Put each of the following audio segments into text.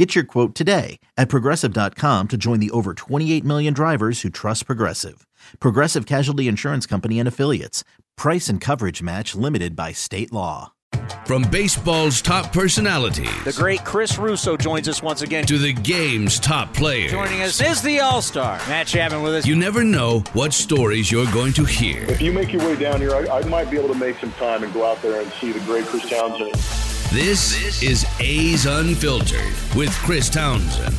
Get your quote today at progressive.com to join the over 28 million drivers who trust Progressive. Progressive Casualty Insurance Company and Affiliates. Price and coverage match limited by state law. From baseball's top personalities The great Chris Russo joins us once again. to the game's top players, Joining us is the All Star, Matt Chapman with us. you never know what stories you're going to hear. If you make your way down here, I, I might be able to make some time and go out there and see the great Chris Townsend. This is A's Unfiltered with Chris Townsend.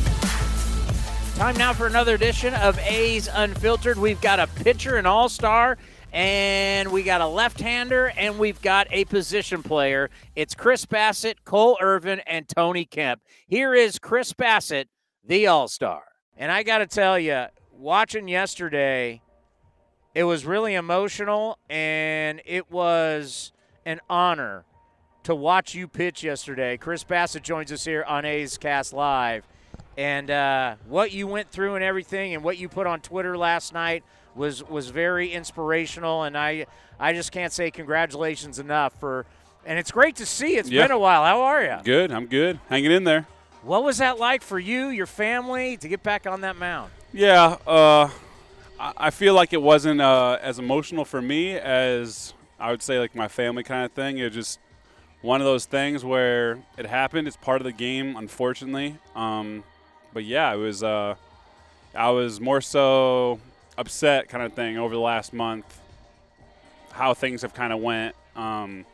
Time now for another edition of A's Unfiltered. We've got a pitcher, an All Star, and we got a left-hander, and we've got a position player. It's Chris Bassitt, Cole Irvin, and Tony Kemp. Here is Chris Bassitt, the All Star. And I got to tell you, watching yesterday, it was really emotional, and it was an honor to watch you pitch yesterday. Chris Bassitt joins us here on A's Cast Live. And uh, what you went through and everything and what you put on Twitter last night was was very inspirational and I I just can't say congratulations enough for and it's great to see. It's Yeah. been a while. How are you? Good. I'm good. Hanging in there. What was that like for you, your family, to get back on that mound? Yeah. Uh, I I feel like it wasn't uh, as emotional for me as I would say like my family kind of thing. It just one of those things where it happened. It's part of the game, unfortunately. Um, but yeah, it was. Uh, I was more so upset kind of thing over the last month. How things have kind of went. Um,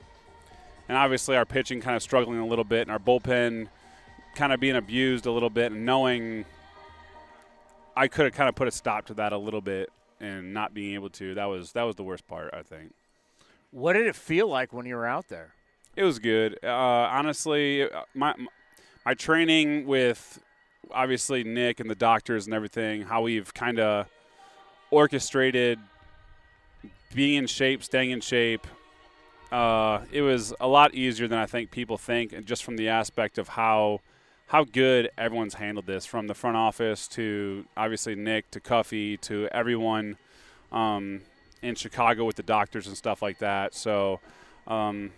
and obviously our pitching kind of struggling a little bit, and our bullpen kind of being abused a little bit, and knowing I could have kind of put a stop to that a little bit, and not being able to. That was that was the worst part, I think. What did it feel like when you were out there? It was good. Uh, honestly, uh, my my training with obviously Nick and the doctors and everything, how we've kind of orchestrated being in shape, staying in shape. Uh, it was a lot easier than I think people think, and just from the aspect of how how good everyone's handled this, from the front office to obviously Nick to Cuffy to everyone um, in Chicago with the doctors and stuff like that. So. Um,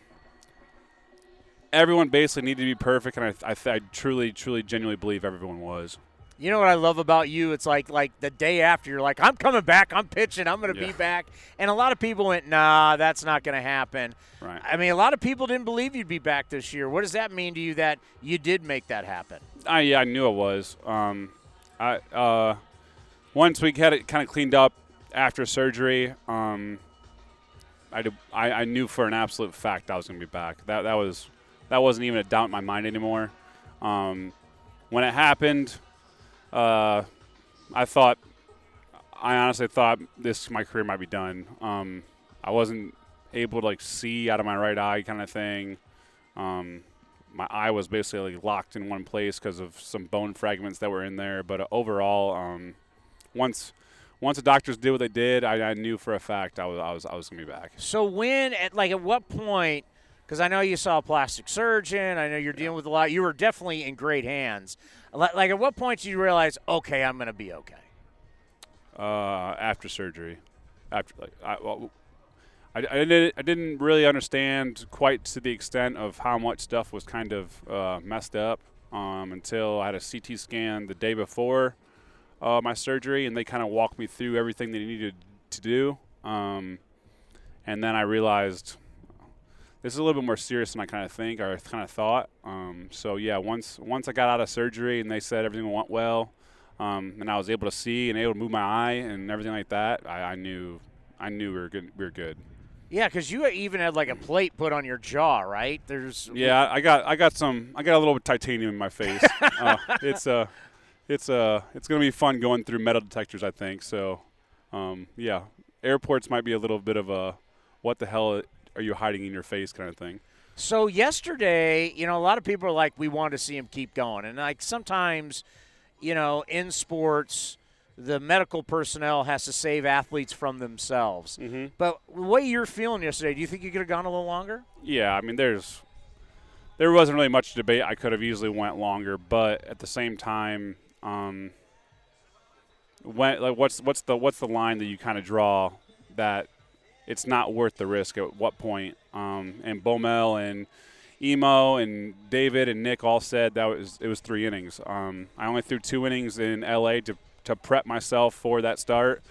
everyone basically needed to be perfect, and I, I, I truly, truly, genuinely believe everyone was. You know what I love about you? It's like like the day after you're like, I'm coming back, I'm pitching, I'm going to be back. And a lot of people went, Nah, that's not going to happen. Right. I mean, a lot of people didn't believe you'd be back this year. What does that mean to you that you did make that happen? I yeah, I knew it was. Um, I uh, once we had it kind of cleaned up after surgery, um, I, did, I I knew for an absolute fact I was going to be back. That that was that wasn't even a doubt in my mind anymore. Um, when it happened, uh, I thought I honestly thought this my career might be done. Um, I wasn't able to like see out of my right eye kind of thing. Um, my eye was basically locked in one place because of some bone fragments that were in there. But overall, um, once once the doctors did what they did, I, I knew for a fact I was I was I was gonna be back. So when at like at what point? Because I know you saw a plastic surgeon. I know you're dealing with a lot. You were definitely in great hands. Like, at what point did you realize, okay, I'm going to be okay? uh, after surgery. After like I, well, I, I didn't really understand quite to the extent of how much stuff was kind of uh, messed up um, until I had a CT scan the day before uh, my surgery, and they kind of walked me through everything they needed to do. Um, and then I realized this is a little bit more serious than I kind of think or kind of thought. Um, so yeah, once once I got out of surgery and they said everything went well, um, and I was able to see and able to move my eye and everything like that, I, I knew I knew we were good. We were good. Yeah, because you even had like a plate put on your jaw, right? There's Yeah, I got I got some I got a little bit of titanium in my face. uh, it's uh, it's uh, it's gonna be fun going through metal detectors. I think so. Um, yeah, airports might be a little bit of a what the hell are you hiding in your face kind of thing. So yesterday, you know, a lot of people are like, we want to see him keep going, and like sometimes, you know, in sports, the medical personnel has to save athletes from themselves. Mm-hmm. But the way you're feeling yesterday, do you think you could have gone a little longer? Yeah, I mean, there's there wasn't really much debate. I could have easily went longer, but at the same time, um, when like what's what's the what's the line that you kind of draw that it's not worth the risk at what point? Um, and Bomel and Emo and David and Nick all said that was it was three innings. Um, I only threw two innings in LA to to prep myself for that start.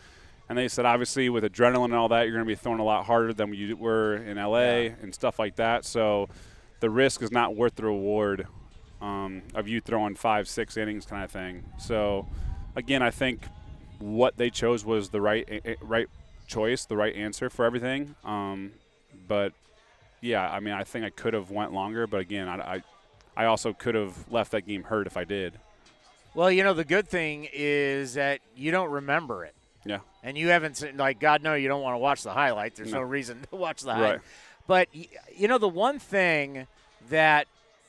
And they said, obviously, with adrenaline and all that, you're going to be throwing a lot harder than you were in LA Yeah. and stuff like that. So the risk is not worth the reward um, of you throwing five, six innings kind of thing. So again, I think what they chose was the right eh, eh, right choice, the right answer for everything. Um, but yeah, I mean, I think I could have went longer, but again, I, I I also could have left that game hurt if I did. Well, you know, the good thing is that you don't remember it. Yeah. And you haven't seen, like, God, no, you don't want to watch the highlight. There's no, No. reason to watch the highlight. Right. But, you know, the one thing that,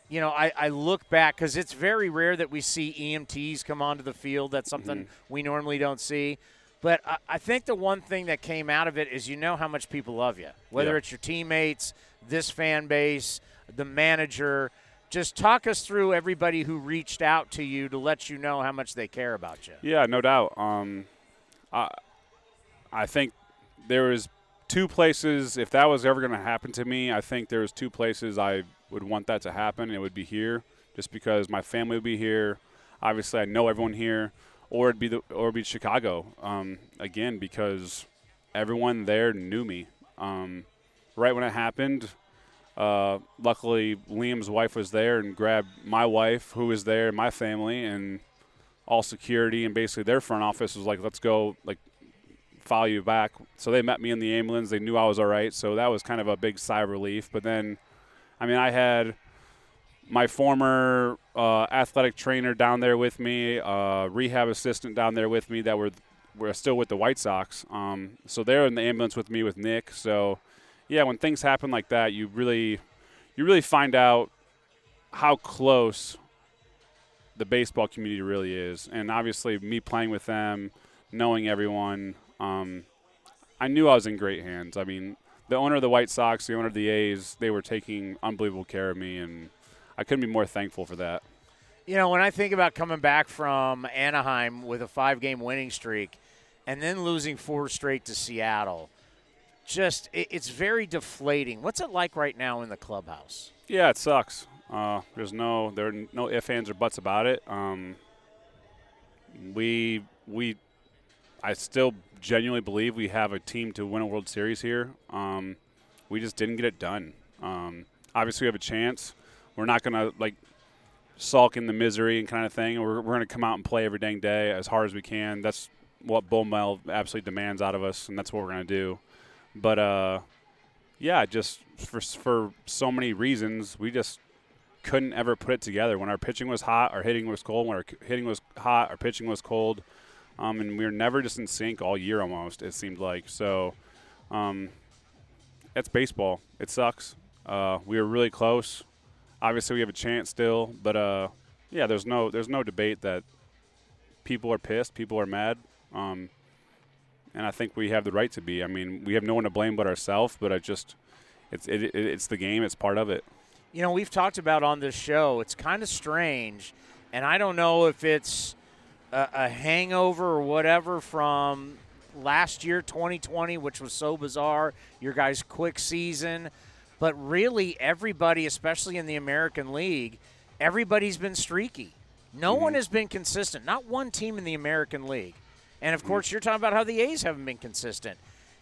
you know, I, I look back because it's very rare that we see EMTs come onto the field. That's something we normally don't see. But I, I think the one thing that came out of it is you know how much people love you, whether Yeah. it's your teammates, this fan base, the manager. Just talk us through everybody who reached out to you to let you know how much they care about you. Yeah, no doubt. Um, I I think there was two places. If that was ever going to happen to me, I think there was two places I would want that to happen. It would be here, just because my family would be here. Obviously, I know everyone here, or it'd be the or it'd be Chicago. Um, again, because everyone there knew me. Um, right when it happened, uh, luckily Liam's wife was there and grabbed my wife, who was there, my family, and all security and basically their front office was like, let's go, like, follow you back. So they met me in the ambulance. They knew I was all right. So that was kind of a big sigh of relief. But then, I mean, I had my former uh, athletic trainer down there with me, uh, rehab assistant down there with me that were were still with the White Sox. Um, so they're in the ambulance with me with Nick. So yeah, when things happen like that, you really you really find out how close the baseball community really is. And obviously, me playing with them, knowing everyone, um, I knew I was in great hands. I mean, the owner of the White Sox, the owner of the A's, they were taking unbelievable care of me, and I couldn't be more thankful for that. You know, when I think about coming back from Anaheim with a five game winning streak and then losing four straight to Seattle, just it, it's very deflating. What's it like right now in the clubhouse? Yeah, it sucks. Uh, there's no there are no ifs, ands, or buts about it. Um, we we I still genuinely believe we have a team to win a World Series here. Um, we just didn't get it done. Um, obviously, we have a chance. We're not gonna like sulk in the misery and kind of thing. We're, we're gonna come out and play every dang day as hard as we can. That's what Bull Mel absolutely demands out of us, and that's what we're gonna do. But uh, yeah, just for for so many reasons, we just couldn't ever put it together. When our pitching was hot, our hitting was cold. When our hitting was hot, our pitching was cold. Um, and we were never just in sync all year almost, it seemed like. So um, it's baseball. It sucks. Uh, we were really close. Obviously, we have a chance still, but uh, yeah, there's no there's no debate that people are pissed, people are mad, um, and I think we have the right to be. I mean, we have no one to blame but ourselves, but I just it's it, it, it's the game. It's part of it. You know, we've talked about on this show, it's kind of strange, and I don't know if it's a, a hangover or whatever from last year, 2020, which was so bizarre, your guys' quick season. But really, everybody, especially in the American League, everybody's been streaky. No one has been consistent. Not one team in the American League. And of course, you're talking about how the A's haven't been consistent.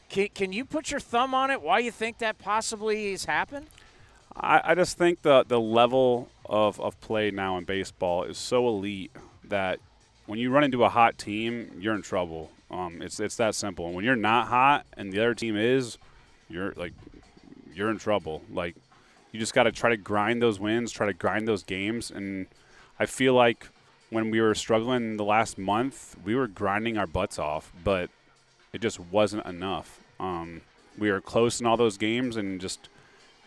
Can, can you put your thumb on it? Why you think that possibly has happened? I, I just think the the level of, of play now in baseball is so elite that when you run into a hot team, you're in trouble. Um, it's it's that simple. And when you're not hot and the other team is, you're like you're in trouble. Like you just got to try to grind those wins, try to grind those games. And I feel like when we were struggling the last month, we were grinding our butts off, but it just wasn't enough. Um, we were close in all those games and just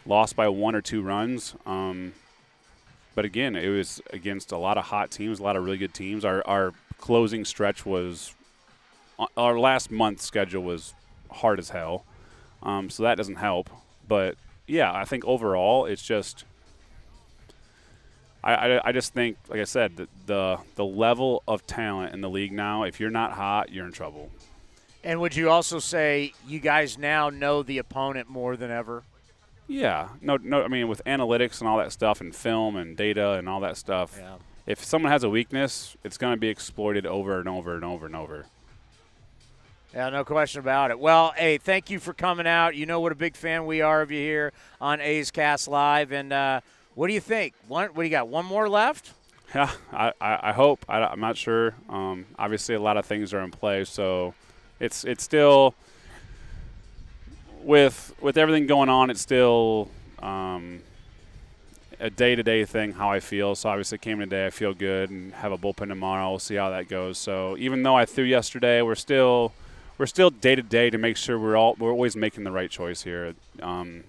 lost by one or two runs. Um, but again, it was against a lot of hot teams, a lot of really good teams. Our our closing stretch was uh, our last month's schedule was hard as hell, um, so that doesn't help. But yeah, I think overall it's just. I, I, I just think, like I said, the, the the level of talent in the league now. If you're not hot, you're in trouble. And would you also say you guys now know the opponent more than ever? Yeah, no, no. I mean, with analytics and all that stuff, and film and data and all that stuff, Yeah. if someone has a weakness, it's going to be exploited over and over and over and over. Yeah, no question about it. Well, hey, thank you for coming out. You know what a big fan we are of you here on A's Cast Live. And uh, what do you think? One, what do you got? One more left? Yeah, I, I, hope. I, I'm not sure. Um, obviously, a lot of things are in play, so it's it's still with with everything going on. It's still um, a day to day thing. How I feel. So obviously, came today. I feel good, and have a bullpen tomorrow. We'll see how that goes. So even though I threw yesterday, we're still we're still day to day to make sure we're all we're always making the right choice here. Um,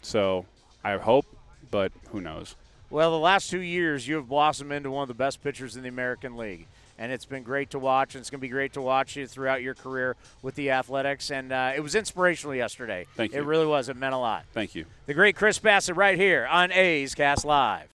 so I hope, but who knows. Well, the last two years, you have blossomed into one of the best pitchers in the American League. And it's been great to watch, and it's going to be great to watch you throughout your career with the Athletics. And uh, it was inspirational yesterday. Thank you. It really was. It meant a lot. Thank you. The great Chris Bassitt right here on A's Cast Live.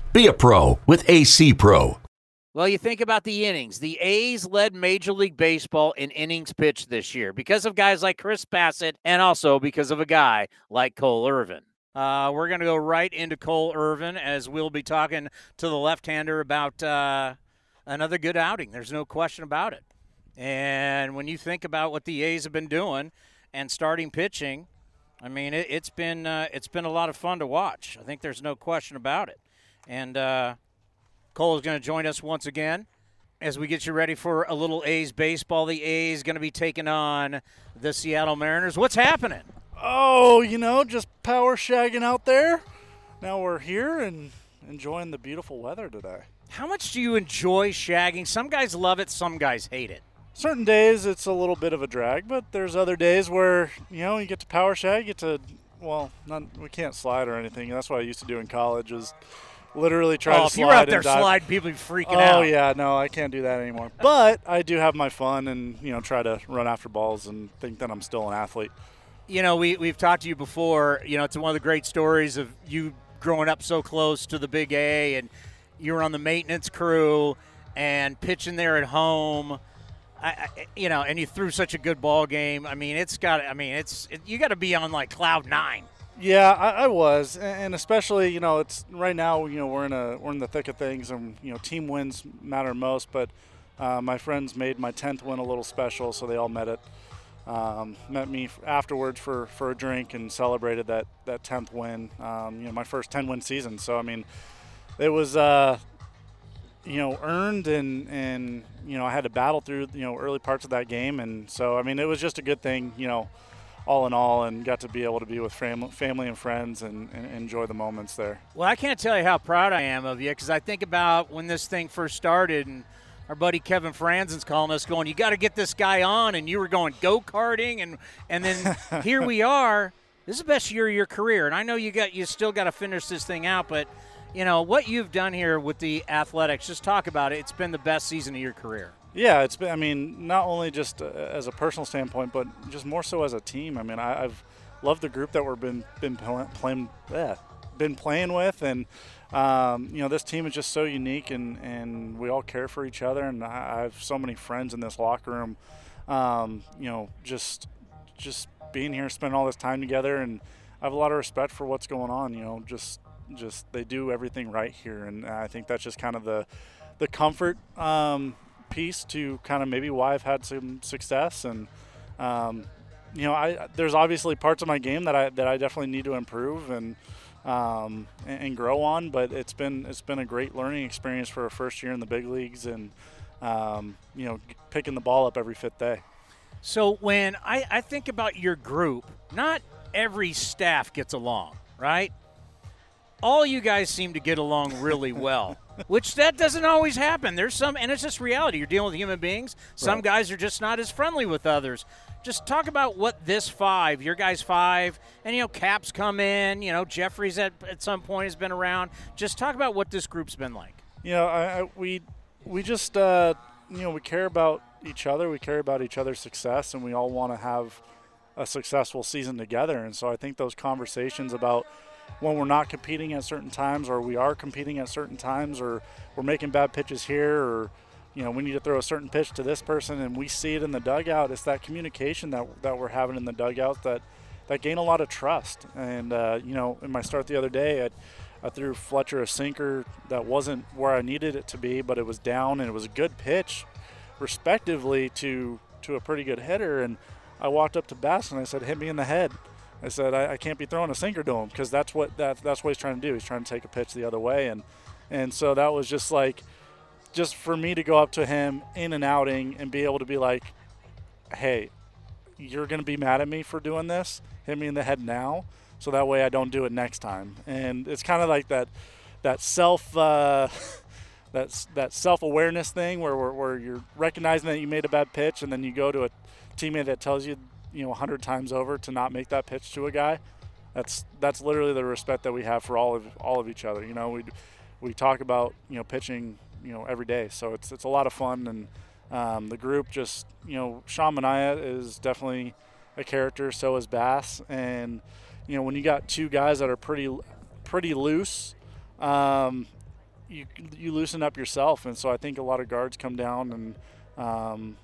Be a pro with AC Pro. Well, you think about the innings. The A's led Major League Baseball in innings pitched this year because of guys like Chris Bassitt and also because of a guy like Cole Irvin. Uh, we're going to go right into Cole Irvin as we'll be talking to the left hander about uh, another good outing. There's no question about it. And when you think about what the A's have been doing and starting pitching, I mean, it, it's been uh, it's been a lot of fun to watch. I think there's no question about it. And uh, Cole is going to join us once again as we get you ready for a little A's baseball. The A's going to be taking on the Seattle Mariners. What's happening? Oh, you know, just power shagging out there. Now we're here and enjoying the beautiful weather today. How much do you enjoy shagging? Some guys love it, some guys hate it. Certain days it's a little bit of a drag, but there's other days where, you know, you get to power shag, you get to well, not we can't slide or anything. That's what I used to do in college is literally try oh, to if slide you were out there sliding, people would be freaking Oh out. Oh yeah, no, I can't do that anymore. But I do have my fun and, you know, try to run after balls and think that I'm still an athlete. you know, we, we've talked to you before. You know, it's one of the great stories of you growing up so close to the Big A, and you were on the maintenance crew and pitching there at home. I, I, you know, and you threw such a good ball game. I mean, it's got. I mean, it's it, you got to be on like cloud nine. Yeah, I, I was, and especially you know it's right now you know we're in a we're in the thick of things, and you know team wins matter most. But uh, my friends made my tenth win a little special, so they all met it. Um, met me afterwards for, for a drink and celebrated that that tenth win. Um, you know my first ten win season. So I mean, it was uh, you know earned and and you know I had to battle through you know early parts of that game, and so I mean it was just a good thing. You know all in all and got to be able to be with fam- family and friends and, and enjoy the moments there. Well, I can't tell you how proud I am of you because I think about when this thing first started and our buddy Kevin Franzen's calling us going, you got to get this guy on. And you were going go karting. And, and then here we are. This is the best year of your career. And I know you got, you still got to finish this thing out, but you know, what you've done here with the athletics, just talk about it. It's been the best season of your career. Yeah, it's been. I mean, not only just uh, as a personal standpoint, but just more so as a team. I mean, I, I've loved the group that we've been been pl- playing, yeah, been playing with, and um, you know, this team is just so unique, and and we all care for each other, and I, I have so many friends in this locker room. Um, you know, just just being here, spending all this time together, and I have a lot of respect for what's going on. You know, just just they do everything right here, and I think that's just kind of the the comfort um, piece to kind of maybe why I've had some success and um, you know I there's obviously parts of my game that I that I definitely need to improve and um, and, and grow on but it's been it's been a great learning experience for a first year in the big leagues and um, you know picking the ball up every fifth day So when I, I think about your group, not every staff gets along, right? All you guys seem to get along really well, which that doesn't always happen. There's some, and it's just reality. You're dealing with human beings. Some Right. guys are just not as friendly with others. Just talk about what this five, your guys five, and you know, Caps come in. You know, Jefferies at at some point has been around. Just talk about what this group's been like. you know, I, I, we we just uh, you know we care about each other. We care about each other's success, and we all want to have a successful season together. And so I think those conversations about when we're not competing at certain times, or we are competing at certain times, or we're making bad pitches here, or you know we need to throw a certain pitch to this person, and we see it in the dugout. It's that communication that that we're having in the dugout that that gain a lot of trust. And uh, you know, in my start the other day, I, I threw Fletcher a sinker that wasn't where I needed it to be, but it was down and it was a good pitch, respectively to to a pretty good hitter. And I walked up to Bass and I said, "Hit me in the head." I said, "I, I can't be throwing a sinker to him because that's what that, that's what he's trying to do. He's trying to take a pitch the other way." And and so that was just like, just for me to go up to him in an outing and be able to be like, "Hey, you're to be mad at me for doing this. Hit me in the head now, so that way I don't do it next time. And it's kind of like that, that self, uh, that's that self-awareness thing where, where where you're recognizing that you made a bad pitch, and then you go to a teammate that tells you, you know, a hundred times over to not make that pitch to a guy. That's that's literally the respect that we have for all of all of each other. You know, we we talk about you know pitching you know every day, so it's it's a lot of fun and. Um, the group just, you know, Sean Manaea is definitely a character. So is Bass, and you know, when you got two guys that are pretty, pretty loose, um, you you loosen up yourself, and so I think a lot of guards come down and um,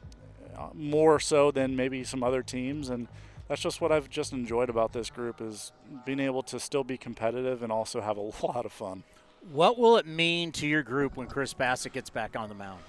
more so than maybe some other teams, and that's just what I've just enjoyed about this group is being able to still be competitive and also have a lot of fun. What will it mean to your group when Chris Bassitt gets back on the mound?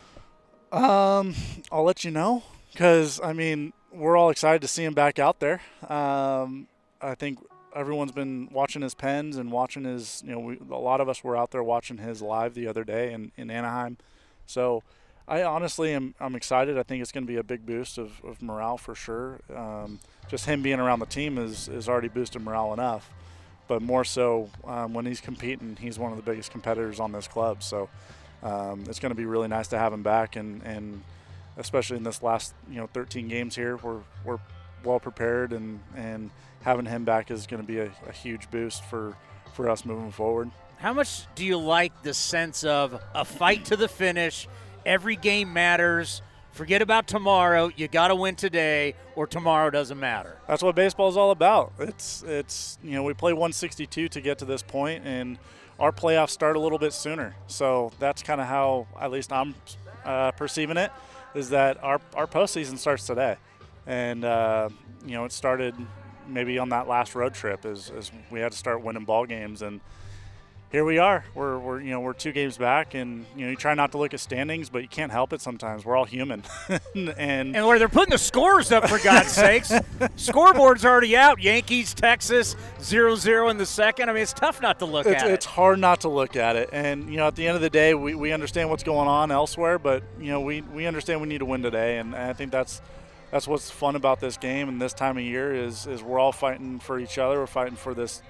Um, I'll let you know because I mean we're all excited to see him back out there. Um, I think everyone's been watching his pens and watching his. You know, we, a lot of us were out there watching his live the other day in, in Anaheim. So I honestly am I'm excited. I think it's going to be a big boost of, of morale for sure. Um, just him being around the team is is already boosted morale enough. But more so um, when he's competing, he's one of the biggest competitors on this club. So um, it's going to be really nice to have him back, and, and especially in this last you know 13 games here, we're we're well prepared, and and having him back is going to be a, a huge boost for for us moving forward. How much do you like the sense of a fight to the finish? Every game matters. Forget about tomorrow. You got to win today, or tomorrow doesn't matter. That's what baseball is all about. It's it's you know we play 162 to get to this point, and our playoffs start a little bit sooner. So that's kind of how at least I'm uh, perceiving it. Is that our our postseason starts today, and uh, you know it started maybe on that last road trip as, as we had to start winning ball games and here we are. We're, we're you know we're two games back, and you know you try not to look at standings, but you can't help it sometimes. We're all human, and And where they're putting the scores up, for God's sakes. Scoreboard's already out. Yankees, Texas, 0 0 in the second. I mean, it's tough not to look it's, at it's it. hard not to look at it. And you know, at the end of the day, we, we understand what's going on elsewhere, but you know, we, we understand we need to win today, and I think that's that's what's fun about this game and this time of year is is we're all fighting for each other. We're fighting for this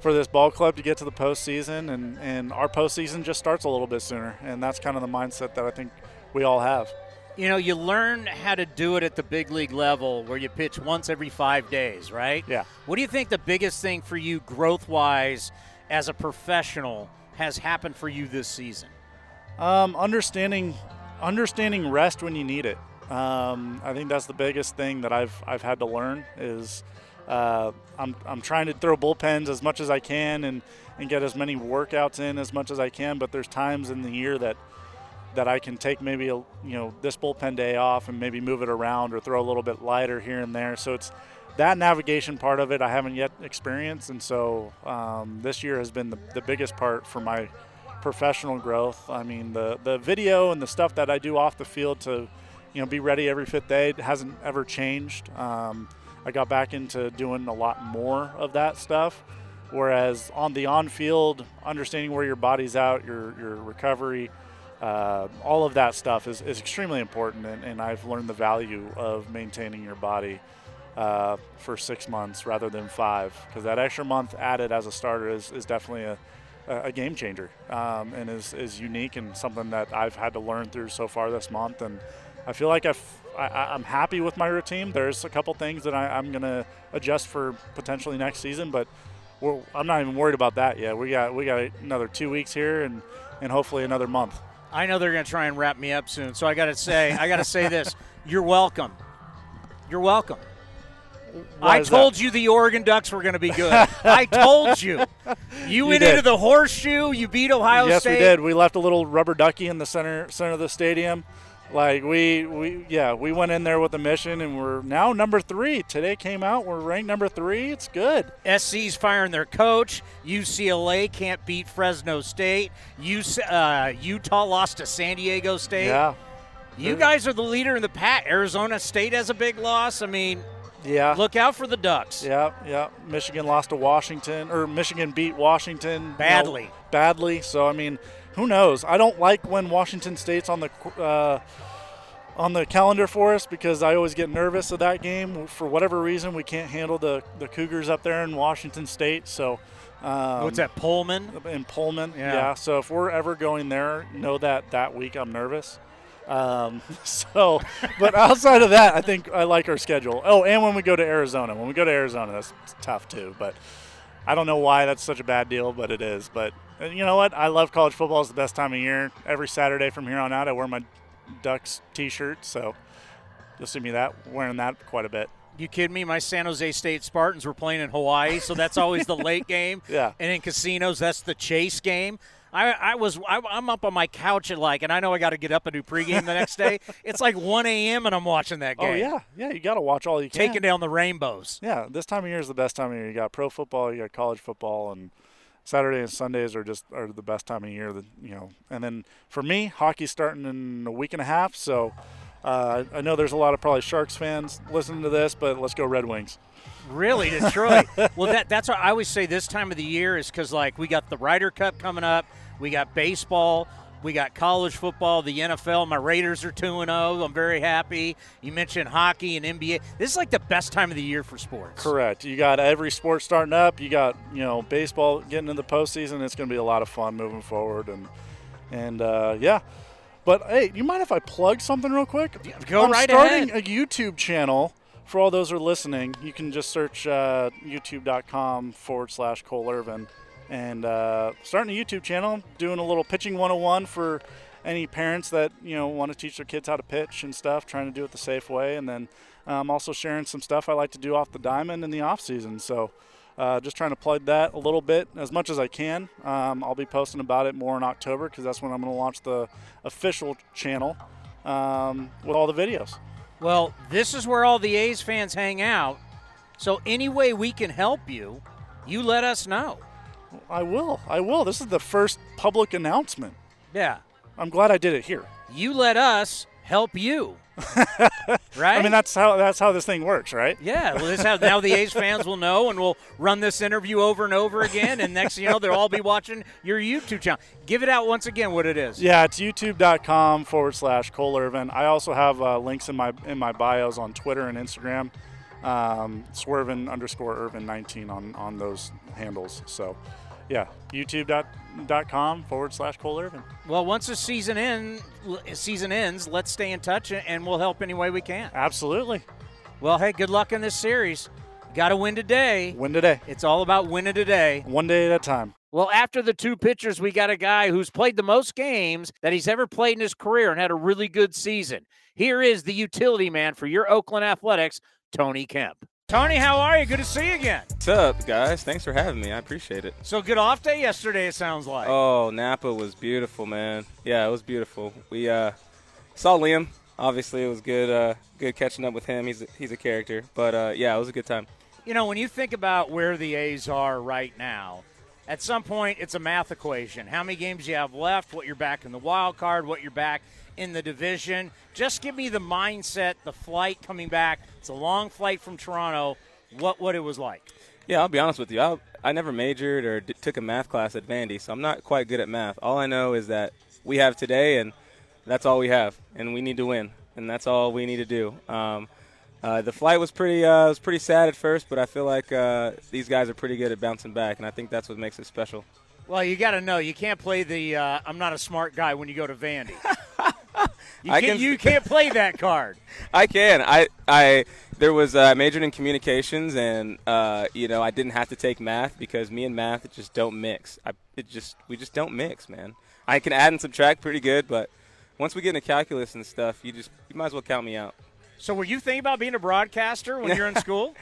for this ball club to get to the postseason, and and our postseason just starts a little bit sooner, and that's kind of the mindset that I think we all have. You know, you learn how to do it at the big league level where you pitch once every five days, right? Yeah. What do you think the biggest thing for you, growth wise, as a professional, has happened for you this season? Um, understanding, understanding rest when you need it. Um, I think that's the biggest thing that I've I've had to learn is uh, I'm I'm trying to throw bullpens as much as I can and and get as many workouts in as much as I can. But there's times in the year that that I can take maybe a you know this bullpen day off and maybe move it around or throw a little bit lighter here and there. So it's that navigation part of it I haven't yet experienced, and so um, this year has been the, the biggest part for my professional growth. I mean, the the video and the stuff that I do off the field to, you know, be ready every fifth day hasn't ever changed. Um, I got back into doing a lot more of that stuff, whereas on the on-field, understanding where your body's out, your your recovery, uh, all of that stuff is, is extremely important, and, and I've learned the value of maintaining your body uh, for six months rather than five, because that extra month added as a starter is, is definitely a, a game changer um, and is, is unique and something that I've had to learn through so far this month. And I feel like I've, I, am happy with my routine. There's a couple things that I, am going to adjust for potentially next season, but I'm not even worried about that yet. We got we got another two weeks here and, and hopefully another month. I know they're going to try and wrap me up soon, so I got to say I got to say this: You're welcome. You're welcome. I told that? you the Oregon Ducks were going to be good. I told you. You, went did. into the horseshoe. You beat Ohio yes, State. Yes, we did. We left a little rubber ducky in the center center of the stadium. Like we, we yeah, we went in there with a mission, and we're now number three. Today came out, we're ranked number three. It's good. SC's firing their coach. UCLA can't beat Fresno State. UC, uh, Utah lost to San Diego State. Yeah, You guys are the leader in the pack. Arizona State has a big loss. I mean, yeah, look out for the Ducks. yeah, yeah. Michigan lost to Washington, or Michigan beat Washington you know, Badly. badly. So I mean, who knows? I don't like when Washington State's on the. Uh, on the calendar for us because I always get nervous of that game. For whatever reason, we can't handle the, the Cougars up there in Washington State. So, um, What's that, Pullman? in Pullman. Yeah. Yeah. So if we're ever going there, know that that week I'm nervous. Um, so, but outside of that, I think I like our schedule. Oh, and when we go to Arizona, when we go to Arizona, that's tough too. But I don't know why that's such a bad deal, but it is. But you know what? I love college football. It's the best time of year. Every Saturday from here on out, I wear my Ducks T-shirt. So you'll see me that wearing that quite a bit. You kidding me? My San Jose State Spartans were playing in Hawaii, so that's always the late game. Yeah. And in casinos, that's the chase game. I, I was I, I'm up on my couch at like, and I know I got to get up and do pregame the next day. It's like 1 a.m. and I'm watching that oh, game. Oh yeah, yeah. You got to watch all you can. taking down the rainbows. Yeah, this time of year is the best time of year. You got pro football, you got college football, and Saturday and Sundays are just are the best time of year. That you know, and then for me, hockey's starting in a week and a half. So uh, I know there's a lot of probably Sharks fans listening to this, but let's go Red Wings. Really, Detroit. well, that that's what I always say. This time of the year is because like we got the Ryder Cup coming up, we got baseball, we got college football, the NFL. My Raiders are two and zero. I'm very happy. You mentioned hockey and NBA. This is like the best time of the year for sports. Correct. You got every sport starting up. You got you know baseball getting in the postseason. It's going to be a lot of fun moving forward, and and uh, yeah. But hey, you mind if I plug something real quick? go I'm right starting ahead. a YouTube channel for all those who are listening. You can just search uh, youtube.com forward slash Cole Irvin and uh, starting a YouTube channel, doing a little pitching 101 for any parents that you know want to teach their kids how to pitch and stuff, trying to do it the safe way, and then I'm also sharing some stuff I like to do off the diamond in the off season. So. Uh, just trying to plug that a little bit as much as I can. Um, I'll be posting about it more in October because that's when I'm going to launch the official channel um, with all the videos. Well, this is where all the A's fans hang out. So any way we can help you, you let us know. I will. I will. This is the first public announcement. Yeah. I'm glad I did it here. You let us help you. right? I mean, that's how that's how this thing works, right? Yeah, well, this how now the A's fans will know, and we'll run this interview over and over again, and next you know, they'll all be watching your YouTube channel. Give it out once again what it is. Yeah, it's youtube.com forward slash Cole Irvin. I also have uh, links in my in my bios on Twitter and Instagram. Um, Swervin underscore Irvin 19 on on those handles. So, yeah, youtube.com forward slash Cole Irvin. Well, once the season end, season ends, let's stay in touch, and we'll help any way we can. Absolutely. Well, hey, good luck in this series. Got to win today. Win today. It's all about winning today. One day at a time. Well, after the two pitchers, we got a guy who's played the most games that he's ever played in his career and had a really good season. Here is the utility man for your Oakland Athletics, Tony Kemp. Tony, how are you? Good to see you again. What's up, guys? Thanks for having me. I appreciate it. So good off day yesterday, it sounds like. Oh, Napa was beautiful, man. Yeah, it was beautiful. We uh, saw Liam. Obviously, it was good. Uh, good catching up with him. He's a, he's a character. But uh, yeah, it was a good time. You know, when you think about where the A's are right now, at some point it's a math equation. How many games you have left, what you're back in the wild card, what you're back in the division. Just give me the mindset, the flight coming back. It's a long flight from Toronto. What what it was like? Yeah, I'll be honest with you. I, I never majored or d- took a math class at Vandy, so I'm not quite good at math. All I know is that we have today, and that's all we have, and we need to win, and that's all we need to do. Um, uh, the flight was pretty uh, was pretty sad at first, but I feel like uh, these guys are pretty good at bouncing back, and I think that's what makes it special. Well, you got to know you can't play the uh, "I'm not a smart guy" when you go to Vandy. you, I can't, can- you can't play that card. I can. I I there was uh, majored in communications, and uh, you know I didn't have to take math because me and math just don't mix. I it just we just don't mix, man. I can add and subtract pretty good, but once we get into calculus and stuff, you just you might as well count me out. So, were you thinking about being a broadcaster when you're in school?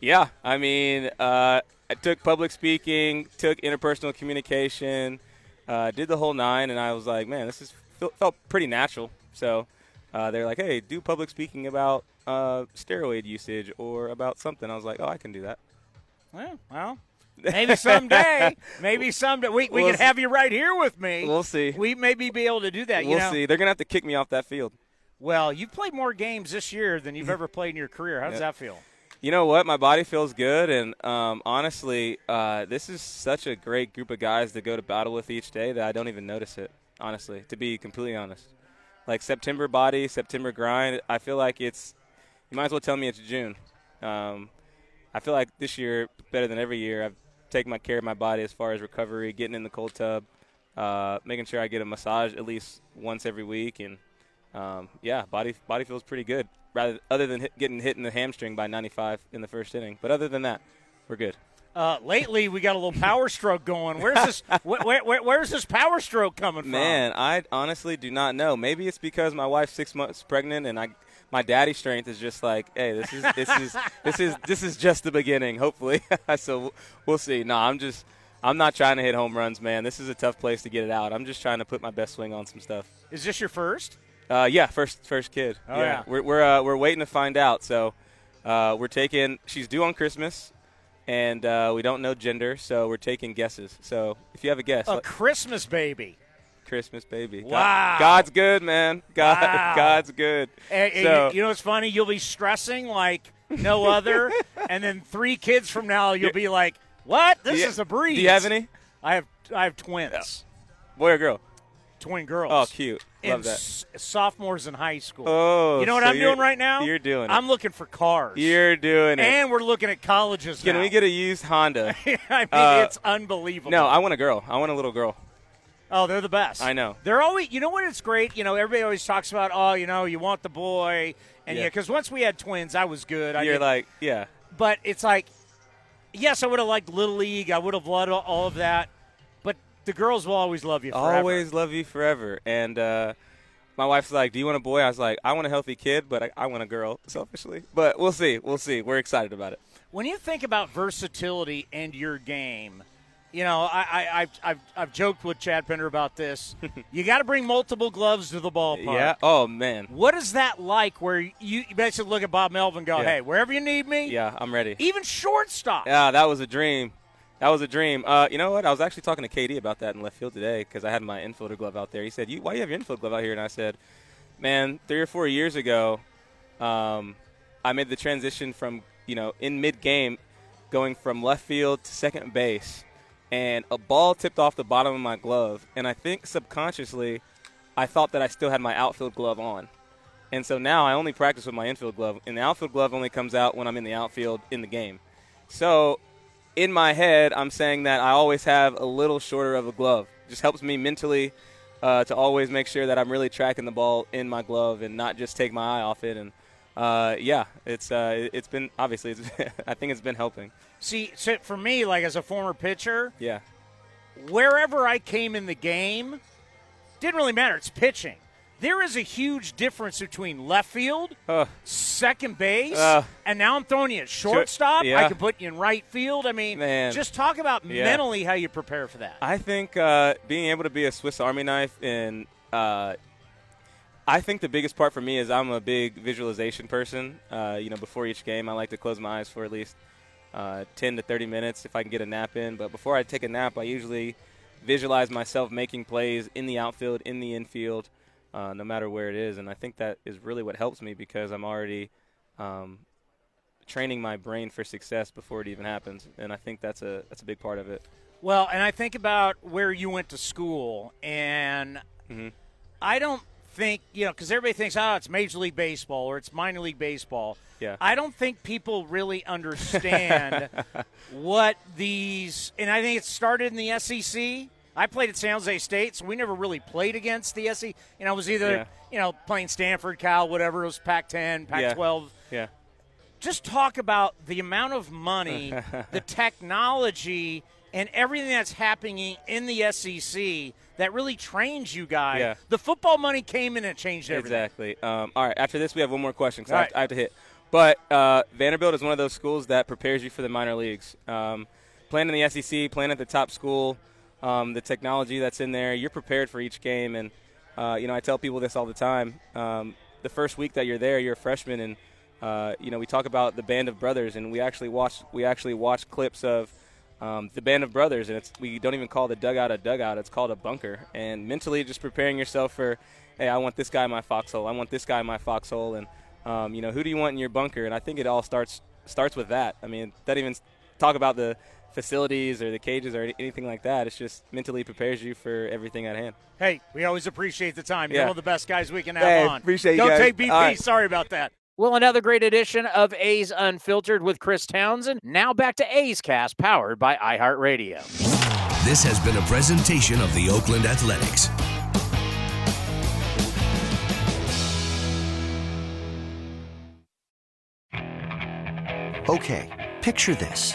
Yeah, I mean, uh, I took public speaking, took interpersonal communication, uh, did the whole nine, and I was like, man, this is felt, pretty natural. So uh, they're like, hey, do public speaking about uh, steroid usage or about something. I was like, oh, I can do that. well, well, maybe someday. maybe someday we, we We'll can have you right here with me. We'll see. We maybe be able to do that. we'll know? see. They're gonna have to kick me off that field. Well, you've played more games this year than you've ever played in your career. How does Yeah. that feel? You know what? My body feels good, and um, honestly, uh, this is such a great group of guys to go to battle with each day that I don't even notice it. Honestly, to be completely honest, like September body, September grind. I feel like it's. You might as well tell me it's June. Um, I feel like this year better than every year. I've taken my care of my body as far as recovery, getting in the cold tub, uh, making sure I get a massage at least once every week, and um, yeah, body body feels pretty good. Rather, other than hit, getting hit in the hamstring by 95 in the first inning, but other than that, we're good. Uh, lately, we got a little power stroke going. Where's this? where, where, where, where's this power stroke coming from? Man, I honestly do not know. Maybe it's because my wife's six months pregnant, and I, my daddy strength is just like, hey, this is this is this is this is just the beginning. Hopefully, so we'll see. No, I'm just. I'm not trying to hit home runs, man. This is a tough place to get it out. I'm just trying to put my best swing on some stuff. Is this your first? Uh, yeah, first first kid. Oh, yeah. we're we're uh, we're waiting to find out. So uh, we're taking. She's due on Christmas, and uh, we don't know gender, so we're taking guesses. So if you have a guess, A let- Christmas baby. Christmas baby. God- Wow. God's good, man. God, Wow. God's good. And, and So- you, you know what's funny? You'll be stressing like no other, and then three kids from now, you'll be like, "What? This you- is a breeze." Do you have any I have. I have twins, boy or girl? Twin girls. Oh, cute. Love that. s- sophomores in high school. Oh, you know what so I'm doing right now? you're doing it. I'm looking for cars. You're doing it. and we're looking at colleges. Can now. we get a used Honda? I mean, Uh, it's unbelievable. no, I want a girl. I want a little girl. Oh, they're the best. I know. They're always. You know what? It's great. You know, everybody always talks about. Oh, you know, you want the boy, and yeah, Yeah. because once we had twins, I was good. I You're like, yeah. but it's like, yes, I would have liked little league. I would have loved all- of that, the girls will always love you forever. Always love you forever. And uh, my wife's like, "Do you want a boy?" I was like, "I want a healthy kid, but I, I want a girl, selfishly." But we'll see. We'll see. We're excited about it. When you think about versatility and your game, you know, I, I, I've, I've, I've joked with Chad Pinder about this. you got to bring multiple gloves to the ballpark. Yeah. Oh man. What is that like where you, you basically look at Bob Melvin and go, Yeah. hey, wherever you need me, Yeah, I'm ready. even shortstop. Yeah, that was a dream. That was a dream. Uh, you know what? I was actually talking to KD about that in left field today because I had my infielder glove out there. He said, "You, why do you have your infield glove out here?" And I said, "Man, three or four years ago, um, I made the transition from you know in mid game, going from left field to second base, and a ball tipped off the bottom of my glove, and I think subconsciously, I thought that I still had my outfield glove on." And so now I only practice with my infield glove, and the outfield glove only comes out when I'm in the outfield in the game. So in my head, I'm saying that I always have a little shorter of a glove. It just helps me mentally uh, to always make sure that I'm really tracking the ball in my glove and not just take my eye off it. And uh, yeah, it's uh, it's been obviously it's, I think it's been helping. See, so for me, like as a former pitcher, Yeah, wherever I came in the game, didn't really matter. It's pitching. There is a huge difference between left field, Ugh. second base, Uh, and now I'm throwing you at shortstop. I can put you in right field. I mean, Man. just talk about Yeah. mentally how you prepare for that. I think uh, being able to be a Swiss Army knife and uh, I think the biggest part for me is I'm a big visualization person. Uh, you know, before each game, I like to close my eyes for at least uh, 10 to 30 minutes if I can get a nap in. But before I take a nap, I usually visualize myself making plays in the outfield, in the infield, uh, no matter where it is. And I think that is really what helps me because I'm already um, training my brain for success before it even happens. And I think that's a that's a big part of it. Well, and I think about where you went to school, and Mm-hmm. I don't think you know because everybody thinks oh it's Major League Baseball or it's minor league baseball. Yeah. I don't think people really understand what these, and I think it started in the SEC. I played at San Jose State, so we never really played against the SEC. You know, it was either Yeah. you know playing Stanford, Cal, whatever. It was Pac-10, Pac-12 Yeah. just talk about the amount of money, the technology, and everything that's happening in the SEC that really trains you guys. Yeah. The football money came in and changed everything. Exactly. Um, all right. After this, we have one more question because I, have- right. I have to hit. But uh, Vanderbilt is one of those schools that prepares you for the minor leagues. Um, playing in the SEC, playing at the top school, um, the technology that's in there, you're prepared for each game. And uh, you know, I tell people this all the time. Um, the first week that you're there, you're a freshman, and uh, you know, we talk about the band of brothers, and we actually watch we actually watch clips of um, the band of brothers, and it's we don't even call the dugout a dugout; it's called a bunker. And mentally, just preparing yourself for, hey, I want this guy in my foxhole, I want this guy in my foxhole, and um, you know, who do you want in your bunker? And I think it all starts starts with that. I mean, that even talk about the facilities or the cages or anything like that. It's just mentally prepares you for everything at hand. Hey, we always appreciate the time. You're Yeah. one of the best guys we can have Hey, on. appreciate you Don't take BP. All right. Sorry about that. Well, another great edition of A's Unfiltered with Chris Townsend. Now back to A's Cast, powered by iHeartRadio. This has been a presentation of the Oakland Athletics. Okay, picture this.